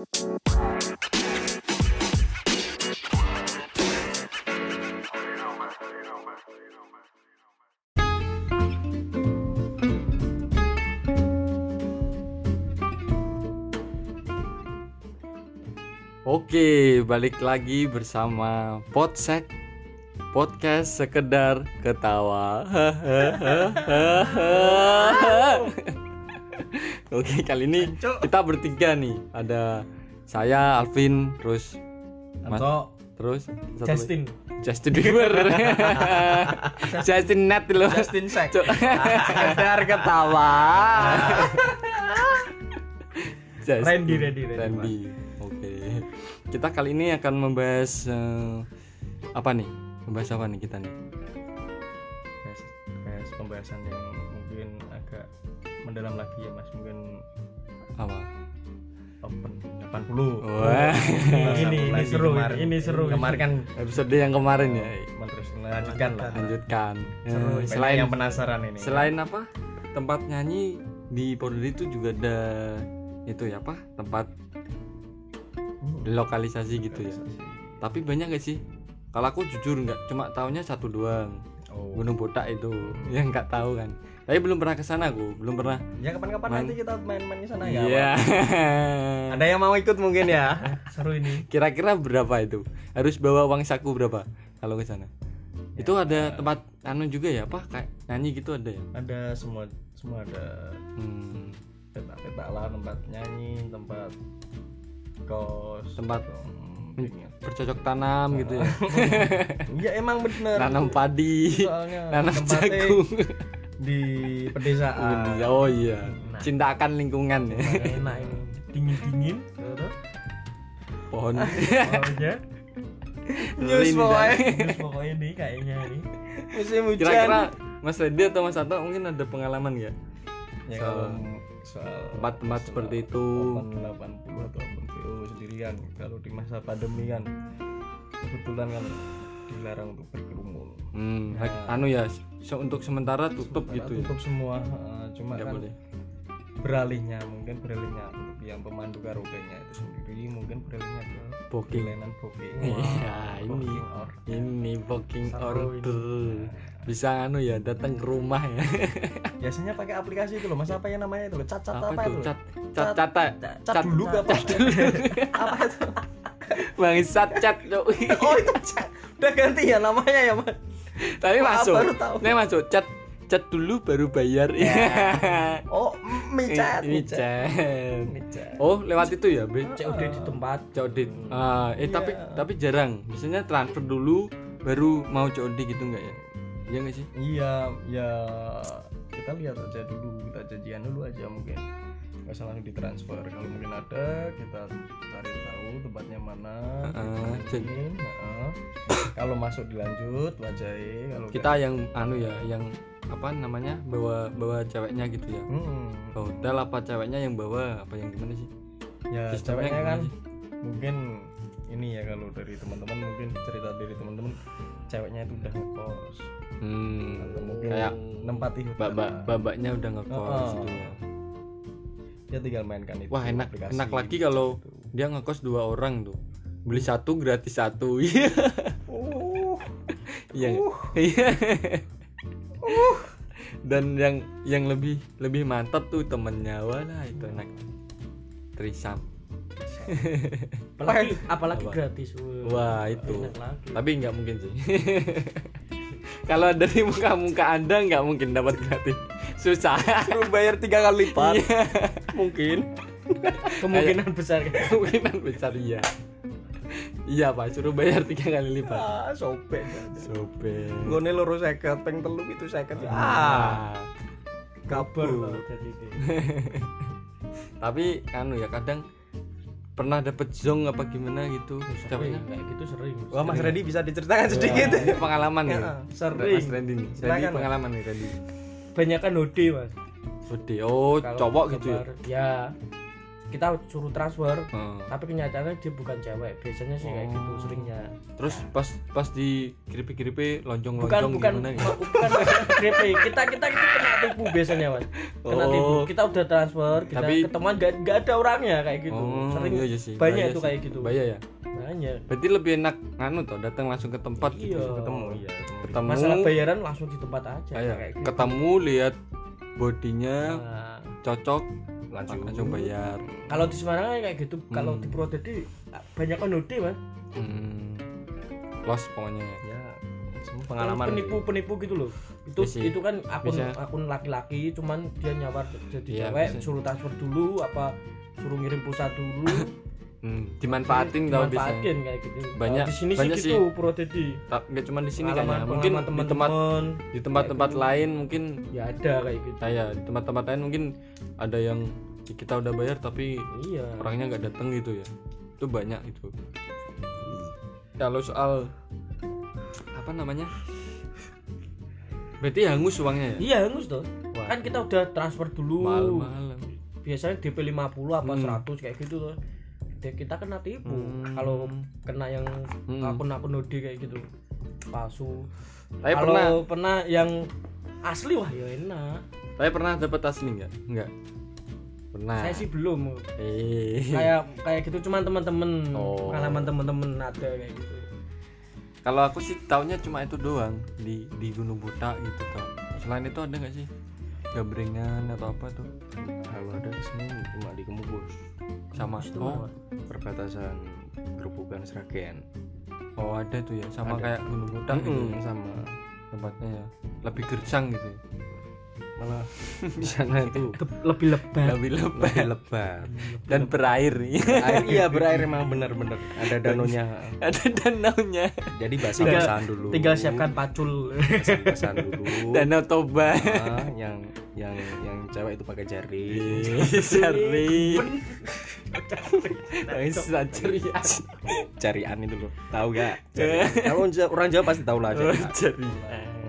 Oke, balik lagi bersama Podsek Podcast sekedar ketawa. Oke, kali ini kita bertiga nih. Ada saya Alvin, terus Mas- Atau terus satu lagi. Justin Justin Bieber. Justin Net loh. Justin Sack Cuk. sekedar ketawa Justin. Randy, Randy, Randy, Randy. Oke. Kita kali ini akan membahas eh, apa nih? Membahas apa nih kita nih? Bahas- bahas pembahasan yang mungkin agak mendalam lagi ya mas mungkin Apa? open 80 Wah. ini ini Lagi seru kemarin. ini seru kemarin kan Episode yang kemarin ya. terus melanjutkan lah Lanjutkan. Seru selain selain yang penasaran ini selain apa? Tempat nyanyi di Pondok itu juga ada itu ya apa? Tempat lokalisasi gitu ya. Tapi banyak gak sih? Kalau aku jujur nggak, cuma tahunya satu doang. oh Gunung Botak itu yang nggak tahu kan. Tapi belum pernah ke sana aku, belum pernah. ya kapan-kapan Main. nanti kita main-main ke sana ya Iya. Pak? ada yang mau ikut mungkin ya seru ini Kira-kira berapa itu? Harus bawa uang saku berapa kalau ke sana? Itu ada tempat anu juga ya, apa kayak nyanyi gitu ada ya? ada semua semua ada Hmm, peta-peta lah tempat nyanyi tempat kos Tempat Hmm, bercocok tanam gitu ya. ya emang bener Nanam padi, soalnya nanam jagung. Di pedesaan oh iya. Nah. Cinta akan lingkungan ya. enak ini dingin dingin Pohon. pokoknya News Rinda. pokoknya. terus pokoknya nih kayaknya nih musim hujan Kira-kira Mas Randy atau Mas Ato mungkin ada pengalaman ya? ya Soal kalau soal tempat-tempat seperti itu. 80 80 atau open VO sendirian kalau di masa pandemi kan kebetulan kan dilarang untuk berkerumun Hmm, Ya. anu ya, se- untuk sementara tutup Sementara gitu ya. tutup semua eh, cuma Nggak kan boleh. beralihnya mungkin beralihnya untuk yang pemandu karaoke-nya itu sendiri mungkin beralihnya ke Booking. pelayanan booking Iya, ini. booking order Ini booking Seru order. ini. Bisa anu ya, datang ke rumah ya. biasanya pakai aplikasi itu loh mas apa ya namanya itu loh cat cat apa, apa itu? itu Cat cat cat cat, cat, dulu apa apa itu bangsat cat oh itu chat udah ganti ya namanya ya mas Tapi Wah, masuk. baru tahu. Masuk cat cat dulu baru bayar. oh mi chat Ini mi chat chat. Ini cat. Oh, lewat itu ya, Be? COD di tempat COD. Ah, eh tapi tapi jarang. Biasanya transfer dulu baru mau COD gitu enggak ya? Iya enggak sih? iya ya kita lihat aja dulu kita janjian dulu aja mungkin usah langsung ditransfer kalau mungkin ada kita cari tahu tempatnya mana jadi Ini, heeh. kalau masuk dilanjut wajahe kalau kita yang anu ya, yang apa namanya? bawa bawa ceweknya gitu ya. Bawa hotel apa ceweknya yang bawa apa yang gimana sih? ya Sistemnya ceweknya kan sih? mungkin ini ya kalau dari teman-teman mungkin cerita dari teman-teman ceweknya itu udah ngekos Hmm, atau mungkin kayak nempati babak babaknya udah ngekos Oh. gitu ya. Dia tinggal mainkan itu Wah, enak aplikasi enak lagi gitu. kalau dia ngekos dua orang tuh. Beli satu gratis satu. Iya. uh, Iya. nggak? Iya. Dan yang yang lebih lebih mantap tuh temennya walah itu enak. Trisam. apalagi apalagi Apa? gratis Wah, itu. enak lagi Tapi nggak mungkin sih. Kalau dari muka-muka Anda nggak mungkin dapat gratis. Susah. suruh bayar tiga kali lipat Iya. mungkin kemungkinan besar Kemungkinan besar iya. Iya, Pak, suruh bayar tiga kali lipat. ah sobek Sobe. Ngone loro seket, peng telu itu seket. Ah, Ah. kabar kabur. Tapi anu ya kadang pernah dapet zong apa gimana gitu sering ceweknya kayak gitu sering Wah, Mas Reddy bisa diceritakan sedikit. ini pengalaman Ya, sering Mas Randy nih Randy pengalaman nih Randy banyak kan hode mas. Ode oh Kalau cowok gitu ya? ya. Kita suruh transfer Heeh. tapi kenyataannya dia bukan cewek. Biasanya sih kayak gitu Oh. seringnya. Terus pas pas di kiripi-kiripi bukan lonjong-lonjong bukan gimana? gitu? bukan GP kita kita kita kena tipu biasanya mas. Kena Oh. tipu. Kita udah transfer kita Tapi- ketemuan gak, gak ada orangnya kayak gitu. Oh, sering iya, iya sih. banyak itu kayak gitu. Bahaya ya. banyak Berarti lebih enak nganu toh datang langsung ke tempat iya. gitu. ketemu. Iya ketemu masalah bayaran langsung di tempat aja kayak kayak gitu. ketemu lihat bodinya Nah, cocok langsung langsung bayar. kalau di Semarang kan kayak gitu kalau Hmm. di Purwodadi banyak onode mas Hmm. Los pokoknya. ya semua pengalaman penipu penipu gitu loh itu itu kan akun Bisa. akun laki-laki cuman dia nyawar jadi Iya, cewek bisa. suruh transfer dulu apa suruh ngirim pulsa dulu Hmm. Dimanfaatin tau bisa. dimanfaatin kayak gitu. Banyak- Kalau di sini banyak sih sih. gitu Purwodadi Tak nggak cuma di sini kayaknya. Mungkin di tempat teman-teman di tempat-tempat gitu. lain mungkin ya ada kayak gitu. Kayak di tempat-tempat lain mungkin ada yang kita udah bayar tapi iya. orangnya nggak datang gitu ya. Itu banyak itu. Kalau soal apa namanya? Berarti hangus uangnya ya? Iya hangus tuh kan kita udah transfer dulu. Mahal-mahal biasanya DP 50 apa Hmm. 100 kayak gitu tuh kita kena tipu. Hmm. kalau kena yang Hmm. akun-akun node kayak gitu. Palsu. Tapi kalau pernah pernah yang asli wah ya enak. Tapi pernah dapat asli nggak? Nggak? Pernah. Saya sih belum. Eh. Kayak kayak gitu cuman teman-teman. Oh. pengalaman teman-teman ada kayak gitu. Kalau aku sih taunya cuma itu doang di di Gunung Buta gitu tau. Selain itu ada nggak sih? Gabrengan atau apa tuh kalau ada sini cuma di Kemubus sama Itu oh perbatasan Gerobokan Sragen. Oh ada tuh ya sama Ada. kayak Gunung Buta gitu Mm-mm, sama. Tempatnya ya. Lebih gersang gitu malah di sana lebih lebat. Lebih lebat. Lebih lebat. Dan berair air iya berair emang bener-bener. Ada danaunya. Ada danaunya. Jadi Tinggal- basah-basahan dulu. tinggal siapkan pacul. Basah-basahan dulu. Danau toba. Ah, yang yang yang cewek itu pakai jari. Sari bisa ceria jarian itu loh. Tahu gak kalau orang Jawa pasti tahu lah Hmm, jarian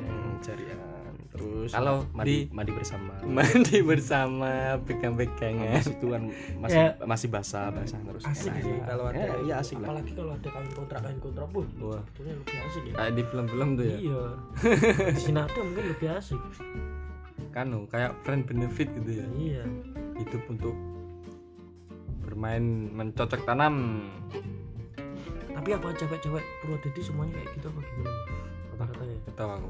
terus Kalau mandi di- mandi bersama. mandi bersama pegang-pegangan Habis itu kan masih Ya. masih basah basah terus. Asik enak. sih kalau ada ya, iya gitu. asik lah. apalagi kalau ada kain kontrak kain kontrak pun Wah. sebetulnya lebih asik ya. Kayak di film-film tuh ya? Iya. Di sini ada mungkin lebih asik. Kanu kayak friend benefit gitu ya? Iya. Hidup untuk bermain mencocok tanam. Tapi apa cewek-cewek Purwodadi semuanya kayak gitu apa gimana? Rata-rata ya kata aku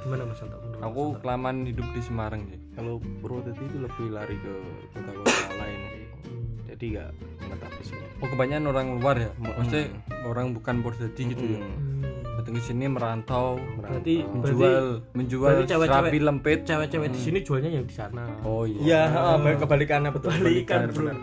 gimana mas Anta menurut aku Mas kelamaan hidup di Semarang sih kalau Purwodadi itu lebih lari ke kota-kota lain sih Hmm. jadi nggak menetap di sini oh kebanyakan orang luar ya? Maksudnya orang bukan Purwodadi gitu ya? Hmm. Hmm. datang ke sini merantau berarti menjual menjual berarti cewek-cewek- serabi lempit. cewek-cewek di sini jualnya yang di sana. Oh iya. Iya, heeh, baik kebalikannya betul. Kebalikan, bro. benar.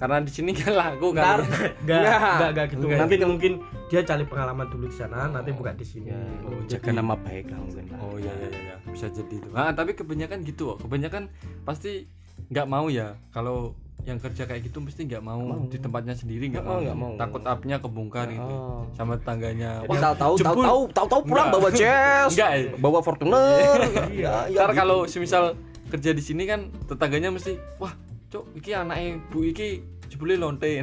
Karena di sini kan laku kan enggak, enggak, enggak gitu. Enggak. Nanti mungkin dia cari pengalaman dulu di sana, nanti buka di sini. Ya, Oh, jaga jadi- nama baik lah mungkin lah. oh iya iya iya bisa jadi itu ah tapi kebanyakan gitu kok kebanyakan pasti nggak mau ya kalau yang kerja kayak gitu mesti nggak mau, Mau. di tempatnya sendiri nggak Oh, mau. nggak mau. takut apinya kebongkar gitu Oh. sama tetangganya Jadi Wah, tahu-tahu jebul. tahu-tahu tahu-tahu pulang bawa jazz, ya. bawa Fortuner. Iya, iya. ntar gitu. kalau semisal kerja di sini kan tetangganya mesti wah cok iki anaknya bu iki jebule lonte.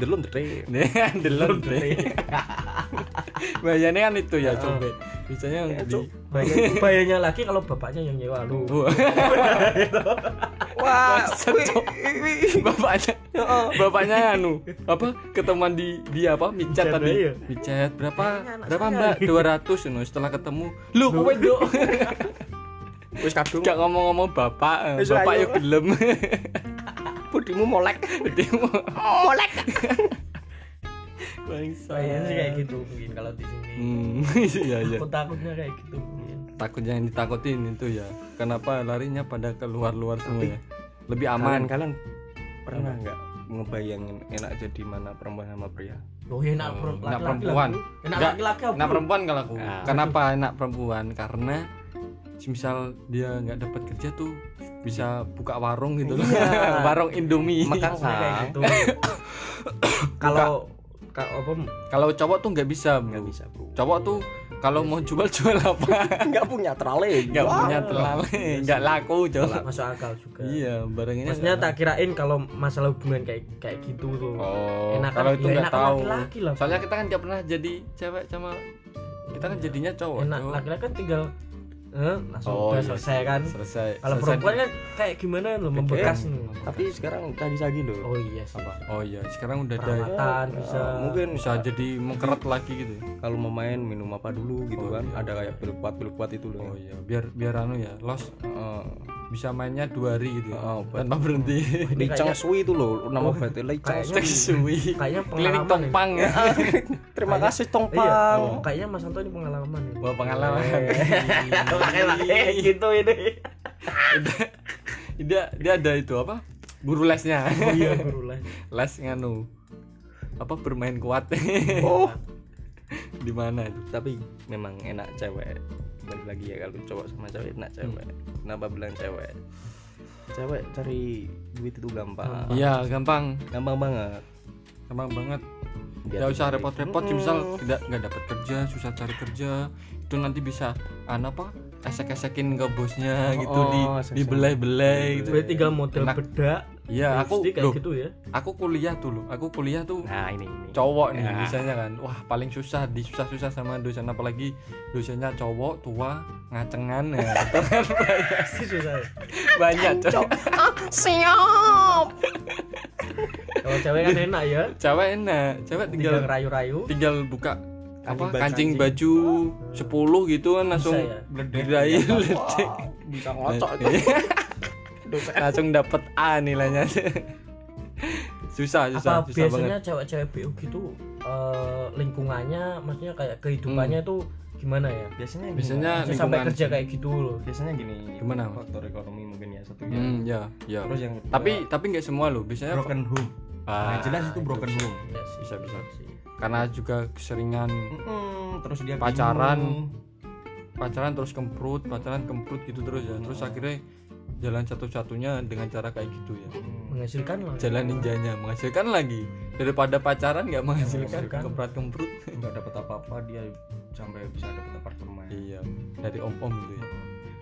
Delon dre. delon bayarnya kan itu ya coba biasanya Ya, di bahayanya lagi kalau bapaknya yang nyewa lu. Wah, bapaknya bapaknya anu apa ketemuan di di apa micet Micet, tadi. iya. micet berapa berapa mbak? 200 anu setelah ketemu. Lu kowe dok Wis kadung gak ngomong-ngomong bapak eh, Wis, bapak ayo. ya gelem budimu molek. Demo. Molek. Bangsa. Sih kayak gitu mungkin kalau di sini. Hmm, iya iya. Aku takutnya kayak gitu mungkin. Takutnya yang ditakutin itu ya. Kenapa larinya pada keluar-luar semua ya? Lebih Kalian aman. kalian pernah nggak ngebayangin enak jadi mana perempuan sama pria? Loh ya enak Oh, per- enak laki-laki perempuan. lah, bro. Enak Enggak, laki-laki apa? Enak perempuan kalau aku. Ah. Kenapa enak perempuan? Karena misal dia nggak dapat kerja tuh bisa buka warung gitu Iya. warung Indomie. Makan kayak gitu. Kalau ka- apa kalau cowok tuh nggak bisa nggak bisa bro. Cowok tuh kalau mau jual jual apa? Nggak punya terale nggak punya terlalu nggak laku cowok. Masuk akal juga. Iya barangnya maksudnya tak kirain kalau masalah hubungan kayak kayak gitu tuh. Oh, Enakan- kalau itu ya nggak enakan tahu. laki-laki lah, Soalnya kita kan nggak pernah jadi cewek sama kita kan jadinya cowok. enak laki-laki kan tinggal eh, langsung Oh, udah iya. selesai kan? Selesai. kalau perempuan kan kayak gimana loh membekas nih tapi sekarang tadi sagi loh oh iya sih. Oh iya, sekarang udah ada perawatan bisa. mungkin bisa jadi mengkeret lagi gitu. kalau mau main minum apa dulu gitu Oh, kan? iya. ada kayak pil kuat pil kuat itu loh Oh iya, biar biar anu ya, los. Eh, bisa mainnya dua hari gitu ya, Oh, betul. tanpa berhenti. Ini Li Chang kayaknya- Sui itu loh nama obatnya Li Chang kayaknya- Sui Suwi. kayaknya Klinik pengalaman Tongpang ya. terima kasih Iya, Tongpang oh, kayaknya Mas Anto ini pengalaman nih. Bawa pengalaman. Kayak gitu ini. dia dia ada itu apa? Guru lesnya. Iya, guru les. Les nganu. Apa bermain kuat. oh Di mana itu? tapi memang enak cewek balik lagi ya kalau cowok sama cewek enak cewek. Kenapa bilang cewek? Cewek cari duit itu gampang. Iya, gampang. gampang banget. Gampang banget. Gak usah repot-repot Mm-mm. misal tidak nggak dapat kerja susah cari kerja itu nanti bisa anu apa esek-esekin ke bosnya Oh, gitu di oh, esek-esek. dibelai-belai gitu Berarti tinggal model Enak. bedak. iya aku kayak loh gitu ya. aku kuliah tuh loh aku kuliah tuh nah ini ini cowok nih Ya. misalnya kan wah paling susah disusah-susah sama dosen apalagi dosennya cowok tua ngacengan ya itu kan susah. ya. banyak cowok siap Kalau cewek kan enak ya. cewek enak cewek Tinggal tinggal rayu-rayu. tinggal buka apa kancing anjing. baju 10 gitu kan langsung ya? diraih ledek bisa ngocok langsung dapet A nilainya susah susah Apa susah biasanya banget cewek-cewek BU gitu eh, lingkungannya maksudnya kayak kehidupannya tuh gimana ya? biasanya gini, Biasanya sampai kerja sih. kayak gitu loh. biasanya gini Gimana, faktor ekonomi mungkin ya satu ya hmm, ya ya terus yang kedua, tapi tapi nggak semua loh biasanya broken home Ah, yang jelas itu broken bisa. home Iya sih. Bisa, bisa. Karena juga keseringan Mm-mm, terus dia Pacaran. bingung. pacaran terus kemprut pacaran kemprut gitu terus ya terus akhirnya jalan satu-satunya dengan cara kayak gitu ya Hmm. Menghasilkan lah. jalan ninjanya menghasilkan lagi daripada pacaran nggak menghasilkan Menghasilkan. kemprut kemprut nggak dapat apa-apa dia sampai bisa dapat apartemen iya dari om om gitu ya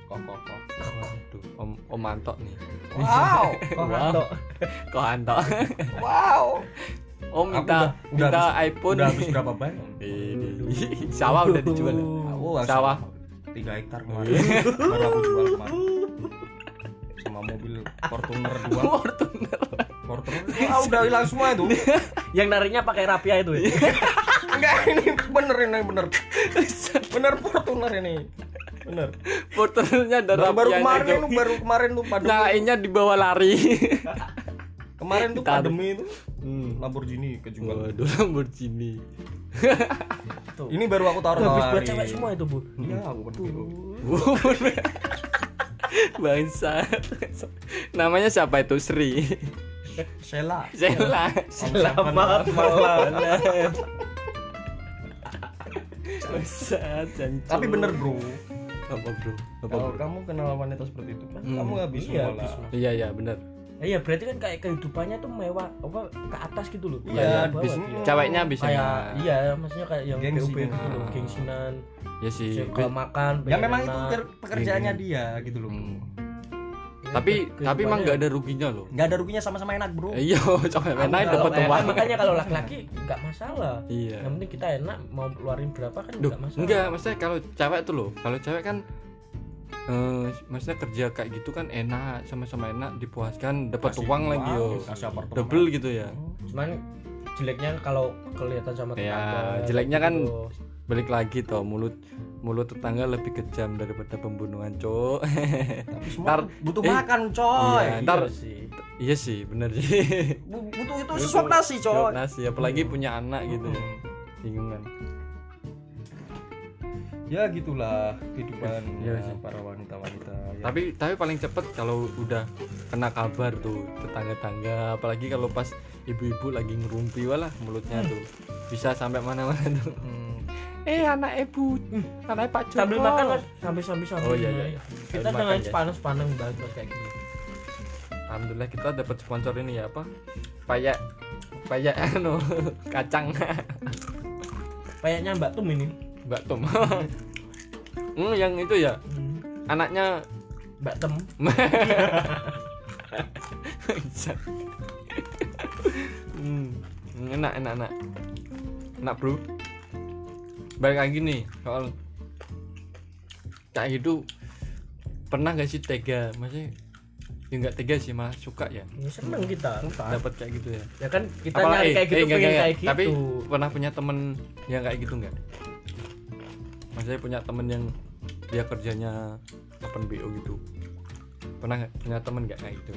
kok kok kok Waduh, om om mantok nih wow Kok Wow. ngantuk? kok antok wow om Aku minta udah- udah minta habis- iPhone. udah habis berapa banyak Ini. sawah udah dijual. Langsung Sawah. tiga hektar kemarin. Baru aku jual kemarin. Sama mobil Fortuner dua. Fortuner. Fortuner. Ah, udah hilang semua itu. Yang nariknya pakai rapia itu ya. enggak ini bener ini bener. Bener Fortuner ini. Bener. Fortunernya ada baru, baru kemarin itu. baru kemarin tuh pandemi nyalainnya dibawa lari. Kemarin tuh pandemi itu hmm. Lamborghini kejual waduh Lamborghini. Tuh. ini baru aku taruh Habis buat cewek semua itu, Bu. iya aku pergi itu bangsat. Namanya siapa itu? Sri. Sela. Sela. Selamat malam. jancuk. tapi bener bro. Apa bro? Apa kalau bro? kamu kenal wanita seperti itu kan Hmm. kamu habis Iya, semua habis lah. semua. iya iya bener Iya, berarti kan kayak kehidupannya tuh mewah apa ke atas gitu loh. Iya, ceweknya bisa kayak ya. iya, maksudnya kayak yang Gengsi BUB gitu kan. loh, gengsinan. ya sih Kalau makan ya memang itu enak. per- pekerjaannya dia gitu loh Hmm. Ya, tapi ke- tapi emang nggak ada ruginya loh nggak ada ruginya sama-sama enak bro Eh, iya cowok enak dapat uang makanya kalau laki-laki nggak masalah. iya Yang penting kita enak mau keluarin berapa kan Duh, nggak masalah. enggak maksudnya kalau cewek tuh loh kalau cewek kan eh maksudnya kerja kayak gitu kan enak sama-sama enak dipuaskan dapat Kasih uang lagi yo. double gitu ya. Cuman jeleknya kalau kelihatan sama Ya, tetangga. jeleknya gitu kan loh. balik lagi toh mulut mulut tetangga lebih kejam daripada pembunuhan semua Ntar- butuh eh, makan coy. iya. ntar- Iya sih. iya sih bener sih. Bu- butuh itu sesuap nasi coy. nasi apalagi punya anak gitu ya. Bingung kan ya gitulah kehidupan ya, sih. para wanita-wanita ya. tapi tapi paling cepet kalau udah kena kabar tuh tetangga-tangga apalagi kalau pas ibu-ibu lagi ngerumpi walah mulutnya tuh bisa sampai mana-mana tuh Hmm, eh anak ibu anak pak Joko Sambil makan sambil sambil sambil. Oh, iya, iya, iya. Kita Sambil makan, ya. panas-panas banget kayak gitu. alhamdulillah kita dapat sponsor ini ya apa payak kayak anu kacang kayaknya Mbak Tum ini Mbak Tom hmm, yang itu ya? Hmm. anaknya? Mbak Tem Bangsat. hmm, enak enak enak. Enak bro. Balik lagi nih soal kayak gitu pernah gak sih tega? Maksudnya ya nggak tega sih malah suka ya. Ya seneng kita dapat kayak gitu ya. Ya kan kita Apalagi- nyari kayak gitu eh, enggak, pengen enggak, kayak gitu. Tapi pernah punya temen yang kayak gitu nggak maksudnya punya temen yang dia kerjanya open bo gitu pernah nggak punya temen nggak kayak gitu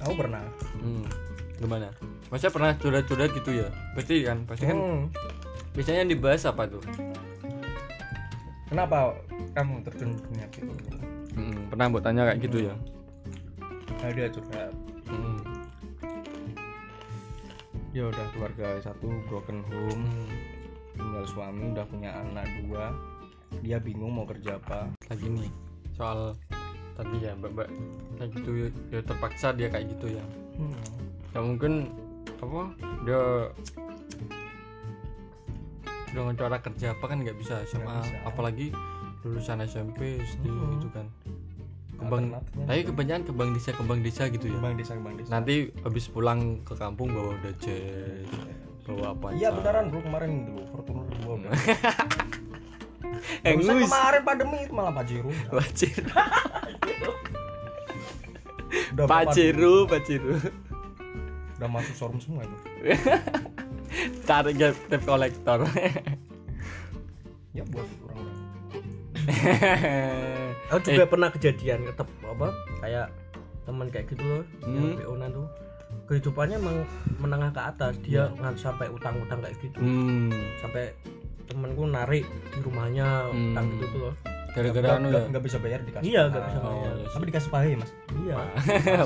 Aku pernah. Hmm. Gimana? Maksudnya pernah curhat-curhat gitu ya? Pasti kan, pasti kan Hmm. biasanya yang dibahas apa tuh? Kenapa kamu terjun dunia gitu? Hmm, pernah buat tanya kayak gitu ya? Nah, dia curhat. Hmm. Dia udah keluarga satu broken home, Hmm. Tinggal suami, udah punya anak dua. Dia bingung mau kerja apa. Lagi nih soal tadi ya, mbak mbak kayak gitu ya, ya terpaksa dia kayak gitu ya. Hmm. Ya mungkin apa? Dia dengan cara kerja apa kan nggak bisa Nggak bisa. apalagi lulusan SMP, SD Hmm. gitu kan. Kembang, tapi juga. kebanyakan kembang desa kembang desa gitu ya. Kembang desa kembang desa. nanti habis pulang ke kampung bawa udah apa Iya beneran bro kemarin loh Fortuner dua eh Barusan ngus. kemarin pandemi itu malah Pajero. Pajero Pajero Pajero Udah masuk showroom semua itu. tarik debt collector Ya buat orang-orang. aku juga pernah kejadian ketep apa kayak teman kayak gitu loh yang Hmm. PO -nan tuh kehidupannya emang menengah ke atas dia nggak sampai utang-utang kayak gitu hmm sampai temenku narik di rumahnya Hmm. utang gitu tuh loh gara-gara anu ya nggak- bisa bayar dikasih. Iya, nggak bisa oh bayar. iya Tapi dikasih pahe mas. iya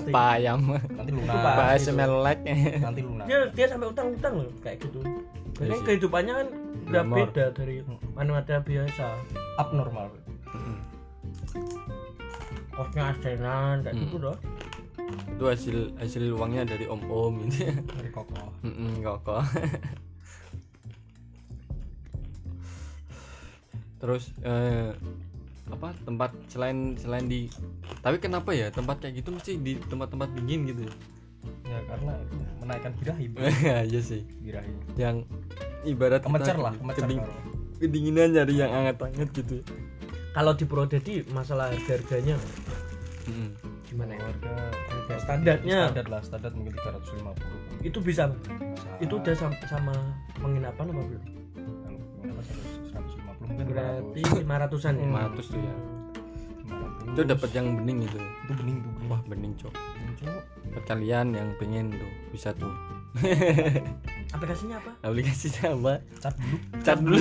payam Nanti lunas. Pak. bahas melek Nanti lunas. dia dia sampai utang-utang loh kayak gitu Iya Jadi sih. kehidupannya kan udah beda dari manusia biasa Abnormal. Kosnya asenan kayak Hmm. gitu loh itu hasil hasil uangnya dari om om ini Dari kokoh. Mm-mm, kok terus eh, apa tempat selain selain di tapi kenapa ya tempat kayak gitu mesti di tempat-tempat dingin gitu Ya karena itu menaikkan birahi. iya sih Birahi. yang ibarat Kemecer lah, ke- kemecer. keding- kedinginan nyari yang hangat-hangat gitu kalau di Purwodadi masalah harga-harganya Mm-mm. Gimana ya? Harga harga Standarnya. standar lah, standar mungkin 350. itu bisa? Bisa. itu udah sama, sama penginapan apa belum kalau penginapan 150 mungkin berarti 500. lima ratusan ya? 500 tuh ya. 500. itu dapat yang bening gitu itu bening tuh bening. wah bening cok. Buat kalian yang pengen tuh bisa tuh. Aplikasinya apa? Aplikasinya apa cat dulu. Cat dulu.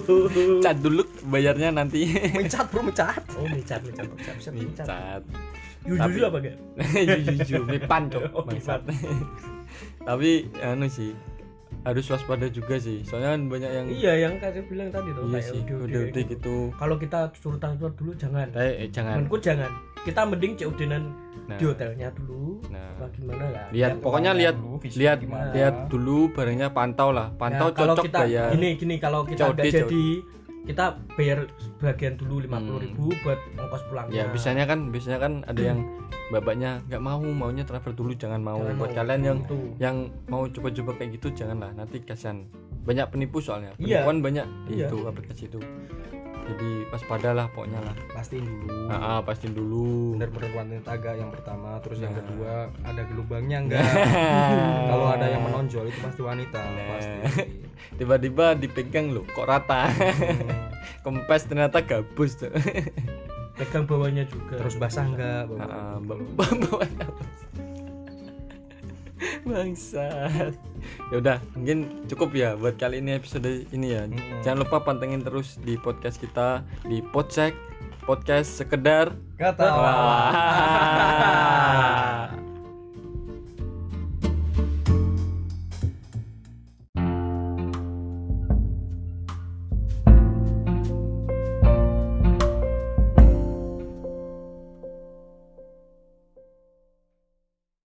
Cat dulu bayarnya nanti. Mencat bro mencat oh micat micat siap siap jujur apa gak jujur mipan cok. Oh, bangsat. Tapi anu sih harus waspada juga sih. Soalnya kan banyak yang iya yang kasih bilang tadi tuh iya kayak sih udah kayak gitu. Kalau kita suruh transfer dulu jangan. Eh, eh, jangan. Menurutku jangan. Kita mending COD-nan nah, di hotelnya dulu nah. apa gimana lah. Lihat pokoknya lihat dulu, lihat gimana. lihat dulu barangnya pantau lah. Pantau Nah, kalau cocok kita bayar gini gini kalau kita COD, COD. jadi kita bayar sebagian dulu lima puluh Hmm. ribu buat ongkos pulangnya ya biasanya kan biasanya kan ada yang babaknya nggak mau maunya transfer dulu jangan mau Jangan buat mau. kalian yang Itu. yang mau coba-coba kayak gitu janganlah nanti kasihan banyak penipu soalnya Iya. penipuan banyak di Iya. itu aplikasi itu jadi waspada lah pokoknya lah pastiin dulu ah, ah, pastiin dulu bener-bener wanita agak yang pertama terus yang Nah. kedua ada gelubangnya enggak kalau ada yang menonjol itu pasti wanita Nah. pasti tiba-tiba dipegang loh kok rata Hmm. kempes ternyata gabus tuh pegang bawahnya juga terus basah enggak bawah Ah, gitu. ba- ba- bawa gabus. bangsat ya udah mungkin cukup ya buat kali ini episode ini ya Mm-mm. jangan lupa pantengin terus di podcast kita di Podcek podcast sekedar kata.